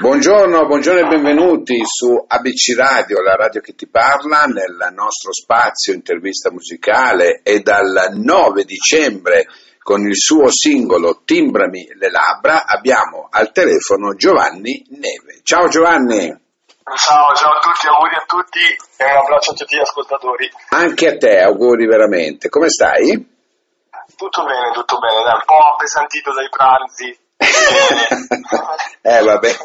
Buongiorno, buongiorno e benvenuti su ABC Radio, la radio che ti parla, nel nostro spazio intervista musicale e dal 9 dicembre con il suo singolo Timbrami le labbra abbiamo al telefono Giovanni Neve. Ciao Giovanni! Ciao, ciao a tutti, auguri a tutti e un abbraccio a tutti gli ascoltatori. Anche a te, auguri veramente. Come stai? Tutto bene, tutto bene, dai, un po' appesantito dai pranzi. eh vabbè,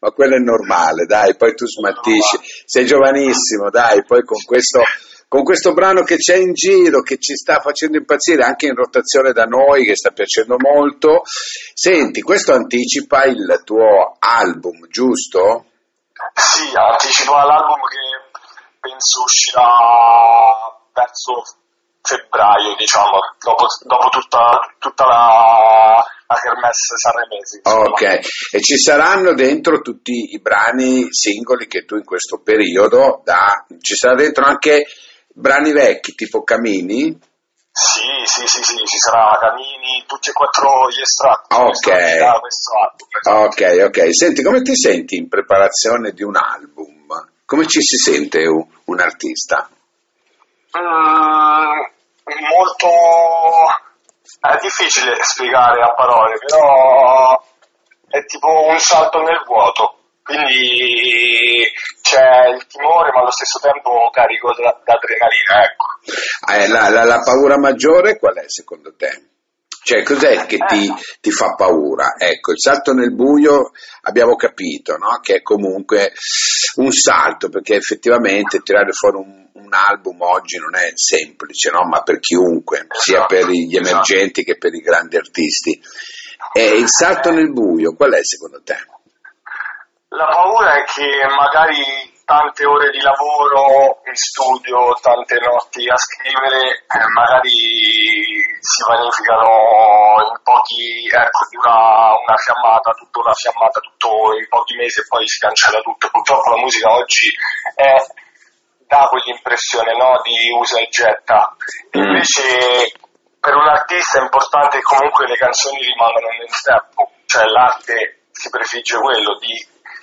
ma quello è normale, dai, poi tu smattisci, sei giovanissimo, dai, poi con questo, con questo brano che c'è in giro, che ci sta facendo impazzire, anche in rotazione da noi, che sta piacendo molto. Senti, questo anticipa il tuo album, giusto? Sì, anticipa l'album che penso uscirà verso febbraio, diciamo, dopo, dopo tutta, tutta la, la kermesse sanremese. insomma. Ok, e ci saranno dentro tutti i brani singoli che tu in questo periodo da... Ci sarà dentro anche brani vecchi tipo Camini? Sì, sì, sì, sì, ci sarà Camini, tutti e quattro gli estratti Ok. questo album. Ok, ok. Senti, come ti senti in preparazione di un album? Come ci si sente un, un artista? Mm, molto è difficile spiegare a parole, però è tipo un salto nel vuoto. Quindi c'è il timore, ma allo stesso tempo carico da- d'adrenalina, ecco. Eh, la, la- la paura maggiore qual è secondo te? Cioè, cos'è che ti, ti fa paura? Ecco, il salto nel buio abbiamo capito, no? Che è comunque un salto, perché effettivamente tirare fuori un, un album oggi non è semplice, no? Ma per chiunque, sia Esatto, per gli esatto. emergenti che per i grandi artisti. E il salto nel buio, qual è secondo te? La paura è che magari tante ore di lavoro in studio, tante notti a scrivere, eh, magari si vanificano in pochi, ecco, dura una fiammata, tutta una fiammata, tutto in pochi mesi e poi si cancella tutto. Purtroppo la musica oggi è, dà quell'impressione no, di usa e getta. Mm. Invece per un artista è importante che comunque le canzoni rimangano nel tempo, cioè l'arte si prefigge quello di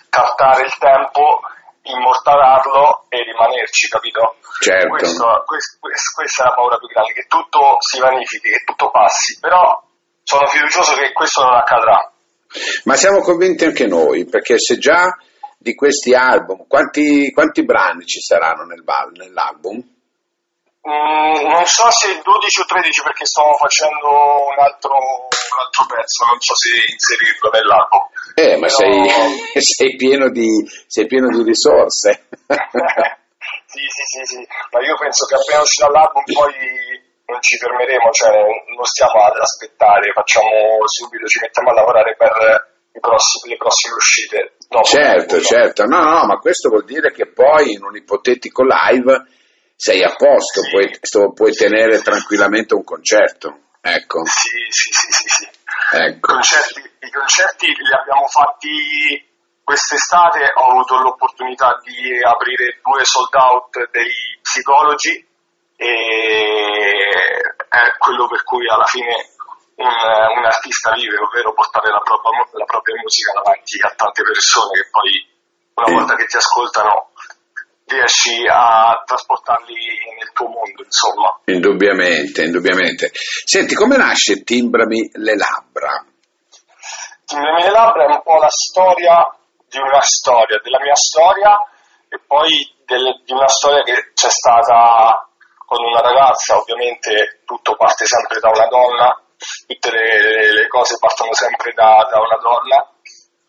captare il tempo, immortalarlo e rimanerci, capito? Certo. Questo- quest- quest- questa è la paura più grande, che tutto si vanifichi, che tutto passi, però sono fiducioso che questo non accadrà. Ma siamo convinti anche noi, perché se già di questi album, quanti, quanti brani ci saranno nel, nell'album? Mm, non so se 12 o 13 perché sto facendo un altro, un altro pezzo, non so se inserirlo nell'album. Eh, ma Però- sei, sei pieno di, sei pieno di risorse. sì, sì, sì, sì, ma io penso che appena uscirà l'album poi non ci fermeremo, cioè non stiamo ad aspettare, facciamo subito, ci mettiamo a lavorare per prossimi- le prossime uscite. dopo certo, certo, no, no, ma questo vuol dire che poi in un ipotetico live sei a posto, Sì. puoi, puoi tenere tranquillamente un concerto. Ecco, Sì, sì, sì, sì, sì. I ecco. concerti, I concerti li abbiamo fatti quest'estate, ho avuto l'opportunità di aprire due sold out dei psicologi e è quello per cui alla fine un, un artista vive, ovvero portare la propria, la propria musica davanti a tante persone che poi una volta che ti ascoltano riesci a trasportarli nel tuo mondo, insomma. Indubbiamente, indubbiamente. Senti, come nasce Timbrami le labbra? Le mie labbra è un po' la storia di una storia, della mia storia e poi del- di una storia che c'è stata con una ragazza, ovviamente tutto parte sempre da una donna, tutte le, le cose partono sempre da, da una donna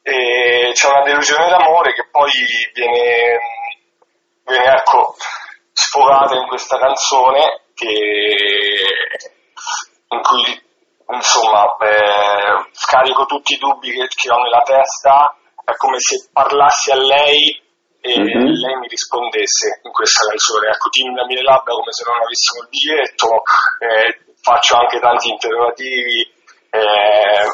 e c'è una delusione d'amore che poi viene, viene ecco, sfogata in questa canzone che, in cui insomma eh, scarico tutti i dubbi che, che ho nella testa, è come se parlassi a lei e Mhm. lei mi rispondesse in questa canzone. Ecco, timbra le labbra come se non avessimo il biglietto, eh, faccio anche tanti interrogativi, eh,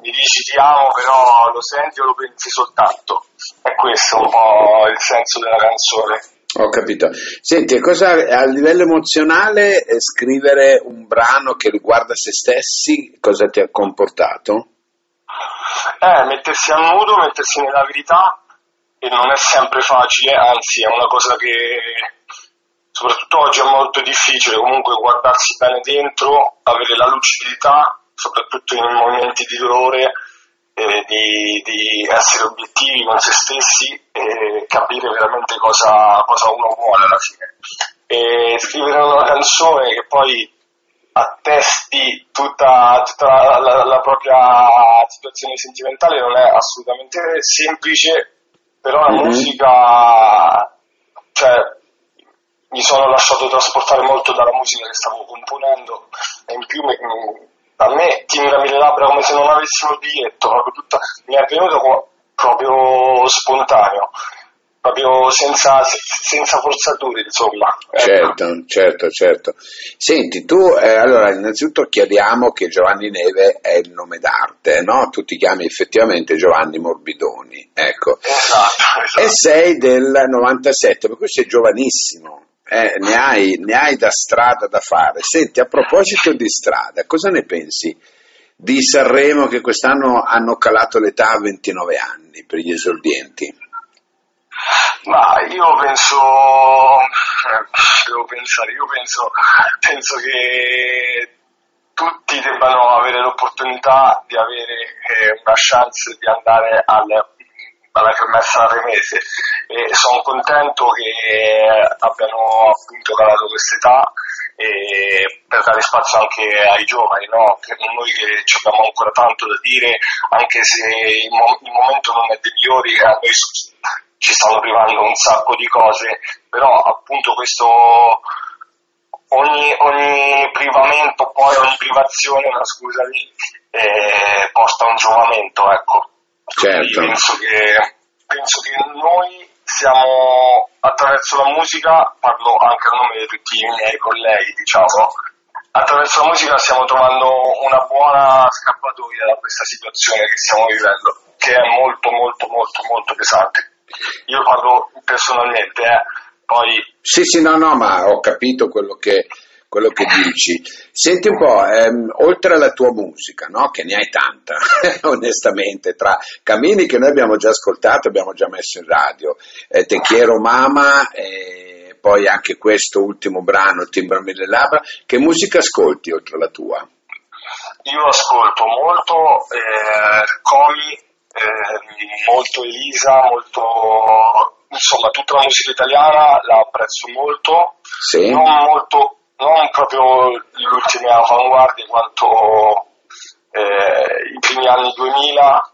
mi dici ti amo, però lo senti o lo pensi soltanto. È questo un po' il senso della canzone. Ho capito. Senti, cosa a livello emozionale eh, scrivere un brano che riguarda se stessi, cosa ti ha comportato? Eh, mettersi a nudo, mettersi nella verità e non è sempre facile, anzi è una cosa che soprattutto oggi è molto difficile comunque guardarsi bene dentro, avere la lucidità, soprattutto in momenti di dolore, eh, di, di, essere obiettivi con se stessi e capire veramente cosa, cosa uno vuole alla fine. E scrivere una canzone che poi attesti tutta, tutta la, la, la, propria situazione sentimentale non è assolutamente semplice, però la mm-hmm. musica, cioè, mi sono lasciato trasportare molto dalla musica che stavo componendo e in più mi, a me timida mille labbra come se non avessimo il biglietto, proprio tutta, mi è venuto proprio spontaneo proprio senza, senza forzature, insomma. Certo, ecco. certo, certo. Senti, tu, eh, allora, innanzitutto chiariamo che Giovanni Neve è il nome d'arte, no? Tu ti chiami effettivamente Giovanni Morbidoni, ecco. Esatto, esatto. E sei del 97, per cui sei giovanissimo. Eh, ne, hai, ne hai da strada da fare. Senti, a proposito di strada, cosa ne pensi di Sanremo che quest'anno hanno calato l'età a 29 anni per gli esordienti? Ma io penso, devo pensare, io penso, penso che tutti debbano avere l'opportunità di avere eh, una chance di andare al, alla kermesse remese e sono contento che abbiano appunto calato quest'età per dare spazio anche ai giovani, no? noi che abbiamo ancora tanto da dire, anche se il, mo- il momento non è dei migliori, a noi ci stanno privando un sacco di cose, però appunto questo ogni, ogni privamento, poi ogni privazione, no, scusami, eh, porta un giovamento, ecco. Certo. Penso che, penso che noi siamo attraverso la musica, parlo anche a nome di tutti i miei colleghi, diciamo, attraverso la musica stiamo trovando una buona scappatoia da questa situazione che stiamo vivendo, che è molto molto molto molto pesante. Io parlo personalmente, eh. poi... Sì, sì, no, no, ma ho capito quello che, quello che dici. Senti un po', ehm, oltre alla tua musica, no? che ne hai tanta, onestamente, tra cammini che noi abbiamo già ascoltato, abbiamo già messo in radio, eh, Te Quiero Mama, e poi anche questo ultimo brano, Timbra Mille Labbra, che musica ascolti oltre alla tua? Io ascolto molto eh, Comi eh, molto Elisa, molto insomma tutta la musica italiana la apprezzo molto, sì. non molto, non proprio le ultime avanguardie quanto eh, i primi anni 2000,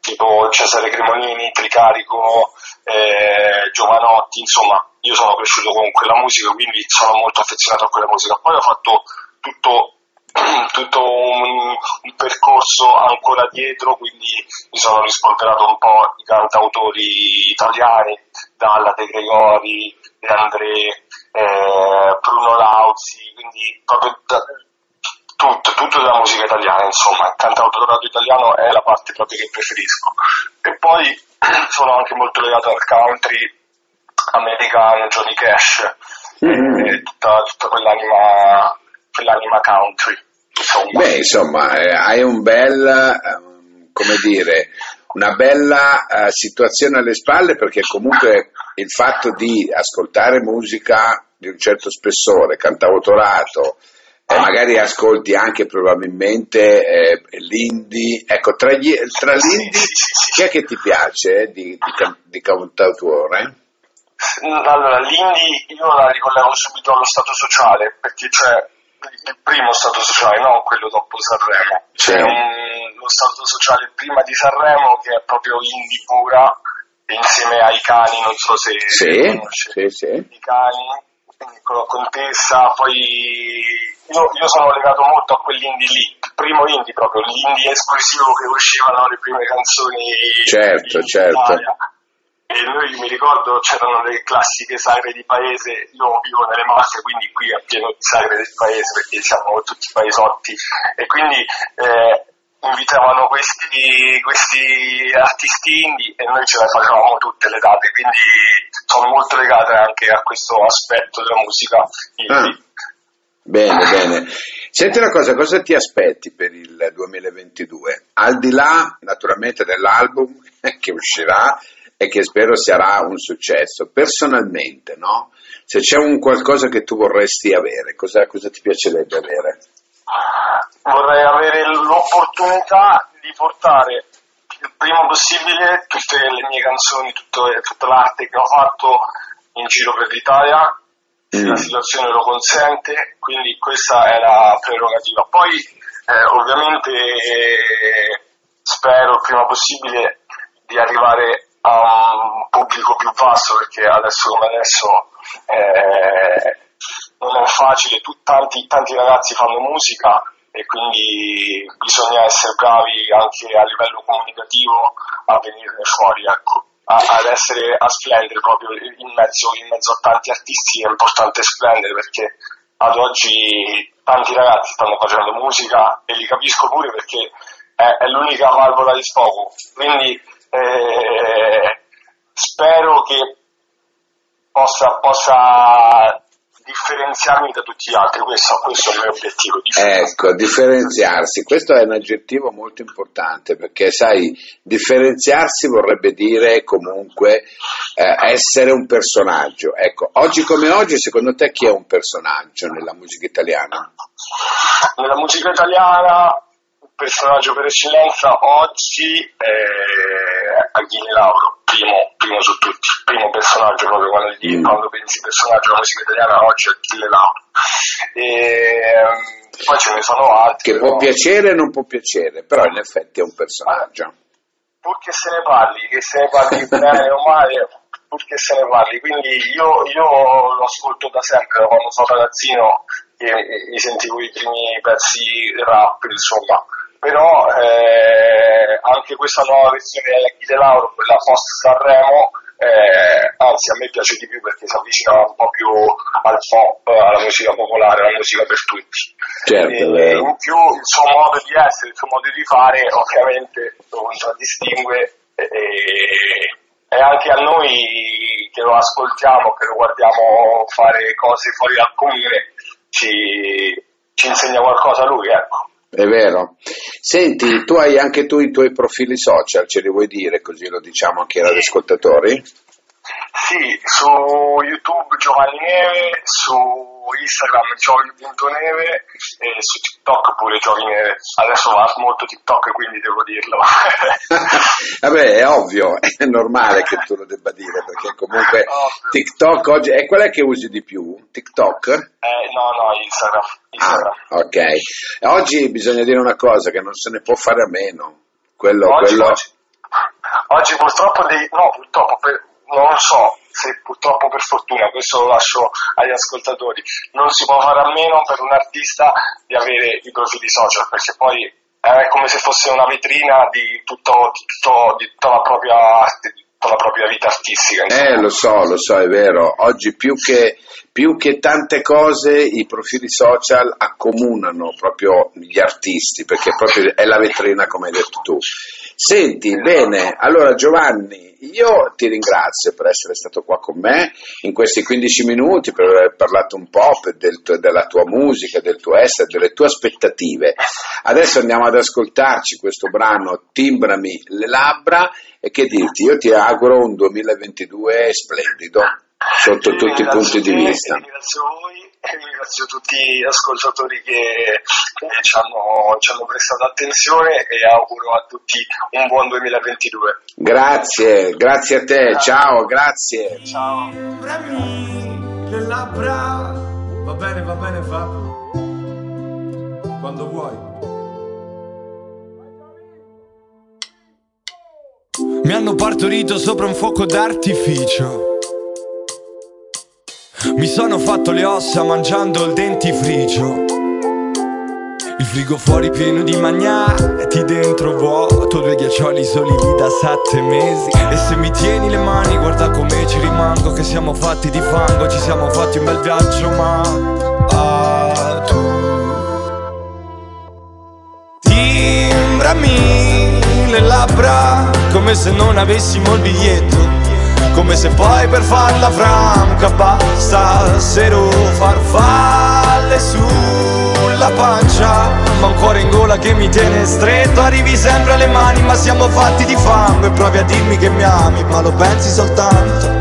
tipo Cesare Cremonini, Tricarico, eh, Giovanotti, insomma io sono cresciuto con quella musica quindi sono molto affezionato a quella musica. Poi ho fatto tutto tutto un, un, percorso ancora dietro, quindi mi sono rispolverato un po' i cantautori italiani, Dalla De Gregori, De André, eh, Bruno Lauzi, quindi proprio da, tutto, tutto della musica italiana, insomma, il cantautorato italiano è la parte proprio che preferisco. E poi sono anche molto legato al country americano, Johnny Cash, mm-hmm. tutta, tutta quell'anima quell'anima country. Insomma. Beh, insomma, eh, hai un bel, eh, come dire, una bella eh, situazione alle spalle perché comunque il fatto di ascoltare musica di un certo spessore, cantautorato, e magari ascolti anche probabilmente eh, l'indie, ecco, tra, gli, tra l'indie chi è che ti piace di, di, di cantautore? Allora, l'indie io la ricollego subito allo stato sociale, perché cioè il primo stato sociale, non quello dopo Sanremo. C'è un, lo stato sociale prima di Sanremo che è proprio indie pura, insieme ai cani, non so se sì, sì, sì. i cani, con la contessa, poi io, io, sono legato molto a quell'indie lì, il primo indie proprio, l'indie esclusivo che uscivano le prime canzoni certo, certo. Italia e noi mi ricordo c'erano le classiche sagre di paese, io vivo nelle Marche quindi qui è pieno di sagre del paese perché siamo tutti paesotti e quindi eh, invitavano questi, questi artisti indie e noi ce le facevamo tutte le date, quindi sono molto legate anche a questo aspetto della musica indie. Ah. Bene, bene. Senti una cosa, cosa ti aspetti per il 2022? Al di là, naturalmente, dell'album che uscirà e che spero sarà un successo, personalmente, no? Se c'è un qualcosa che tu vorresti avere, cosa, cosa ti piacerebbe avere? Vorrei avere l'opportunità di portare il prima possibile tutte le mie canzoni, tutto, tutta l'arte che ho fatto in giro per l'Italia, mm. la situazione lo consente, quindi questa è la prerogativa. Poi eh, ovviamente eh, spero il prima possibile di arrivare a un pubblico più vasto perché adesso come adesso eh, non è facile, tu, tanti, tanti ragazzi fanno musica e quindi bisogna essere bravi anche a livello comunicativo a venirne fuori, ecco. a, ad essere a splendere proprio in mezzo, in mezzo a tanti artisti è importante splendere perché ad oggi tanti ragazzi stanno facendo musica e li capisco pure perché è, è l'unica valvola di sfogo, quindi eh, spero che possa, possa differenziarmi da tutti gli altri, questo, questo è il mio obiettivo. Ecco, differenziarsi, questo è un aggettivo molto importante perché sai, differenziarsi vorrebbe dire comunque eh, essere un personaggio. Ecco, oggi come oggi secondo te chi è un personaggio nella musica italiana? Nella musica italiana personaggio per eccellenza oggi è Achille Lauro, primo, primo, su tutti, primo personaggio proprio quando, gli, mm. quando pensi personaggio della musica italiana oggi è Achille Lauro. E, ehm, poi ce ne sono altri. Che può piacere e non può piacere, però in effetti è un personaggio. Purché se ne parli, che se ne parli bene o male, purché se ne parli. Quindi io, io lo ascolto da sempre, quando sono ragazzino e mi sentivo i primi pezzi rap, insomma però eh, anche questa nuova versione di De Lauro, quella post Sanremo, eh, anzi a me piace di più perché si avvicina un po' più al pop, alla musica popolare, alla musica per tutti. Certo, e, in più il suo modo di essere, il suo modo di fare ovviamente lo contraddistingue e, e anche a noi che lo ascoltiamo, che lo guardiamo fare cose fuori dal comune, ci, ci insegna qualcosa lui, ecco. È vero. Senti, tu hai anche tu i tuoi profili social, ce li vuoi dire così lo diciamo anche agli ascoltatori? Sì, su YouTube Giovanni Neve, su Instagram Giovi.neve e su TikTok pure Giovi Neve. Adesso va molto TikTok quindi devo dirlo. Vabbè, è ovvio, è normale che tu lo debba dire perché comunque TikTok oggi... E qual è che usi di più? TikTok? Eh, no, no, Instagram. Instagram. Ah, ok. Oggi bisogna dire una cosa che non se ne può fare a meno. Quello, oggi, quello... oggi, oggi purtroppo, dei, no, purtroppo per, non so se purtroppo per fortuna, questo lo lascio agli ascoltatori, non si può fare a meno per un artista di avere i profili social, perché poi è come se fosse una vetrina di, tutto, tutto, di tutta la propria arte, di tutta la propria vita artistica. Insomma. Eh, lo so, lo so, è vero. Oggi più che, più che tante cose i profili social accomunano proprio gli artisti, perché proprio è la vetrina come hai detto tu. Senti, bene, allora Giovanni, io ti ringrazio per essere stato qua con me in questi 15 minuti, per aver parlato un po' del della tua musica, del tuo essere, delle tue aspettative. Adesso andiamo ad ascoltarci questo brano Timbrami le labbra e che dirti, io ti auguro un 2022 splendido sotto tutti i punti di vista. Ringrazio voi e ringrazio tutti gli ascoltatori che, che ci, hanno, ci, hanno, prestato attenzione e auguro a tutti un buon 2022. Grazie, grazie a te, ciao, grazie. Ciao. Le labbra, va bene, va bene Fabio, quando vuoi. Mi hanno partorito sopra un fuoco d'artificio mi sono fatto le ossa mangiando il dentifricio. Il frigo fuori pieno di magnati dentro vuoto Due ghiaccioli soli lì da sette mesi. E se mi tieni le mani guarda come ci rimango Che siamo fatti di fango, ci siamo fatti un bel viaggio ma ah, tu Timbrami le labbra come se non avessimo il biglietto come se poi per farla franca bastassero farfalle sulla pancia. Ma un cuore in gola che mi tiene stretto Arrivi sempre alle mani ma siamo fatti di fango E provi a dirmi che mi ami ma lo pensi soltanto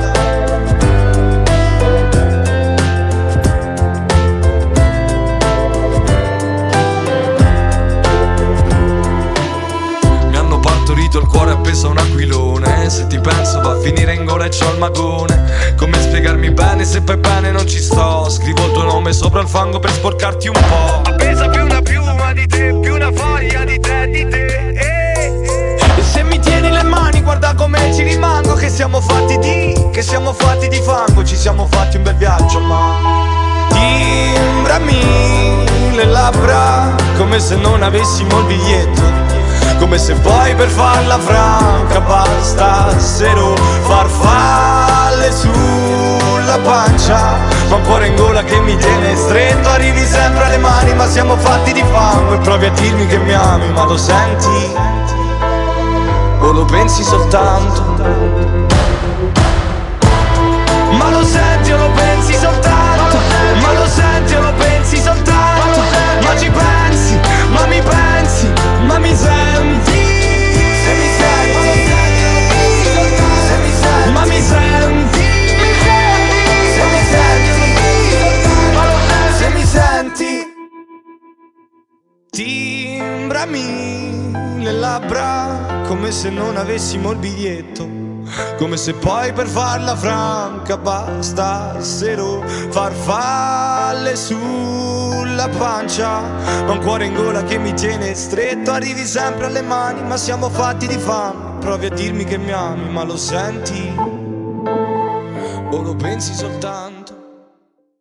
Se ti penso va a finire in gola e c'ho il magone. Come spiegarmi bene se poi bene non ci sto. Scrivo il tuo nome sopra il fango per sporcarti un po' Appesa più una piuma di te, più una foglia di te, di te. Eh. E se mi tieni le mani guarda come ci rimango Che siamo fatti di, che siamo fatti di fango Ci siamo fatti un bel viaggio ma Timbrami le labbra come se non avessimo il biglietto come se poi per farla franca bastassero farfalle sulla pancia. Ma un cuore in gola che mi tiene stretto Arrivi sempre alle mani ma siamo fatti di fango E provi a dirmi che mi ami ma lo senti? O lo pensi soltanto? Ma lo senti o lo pensi soltanto? Ma lo senti o lo pensi soltanto? Ma ci pensi, ma mi pensi, ma mi senti? Se mi senti. Se mi senti Ma mi senti? Se mi senti. Se mi senti. Timbrami le labbra come se non avessimo il biglietto come se poi per farla franca bastassero farfalle sulla pancia. Ma un cuore in gola che mi tiene stretto Arrivi sempre alle mani ma siamo fatti di fame. Provi a dirmi che mi ami ma lo senti? O lo pensi soltanto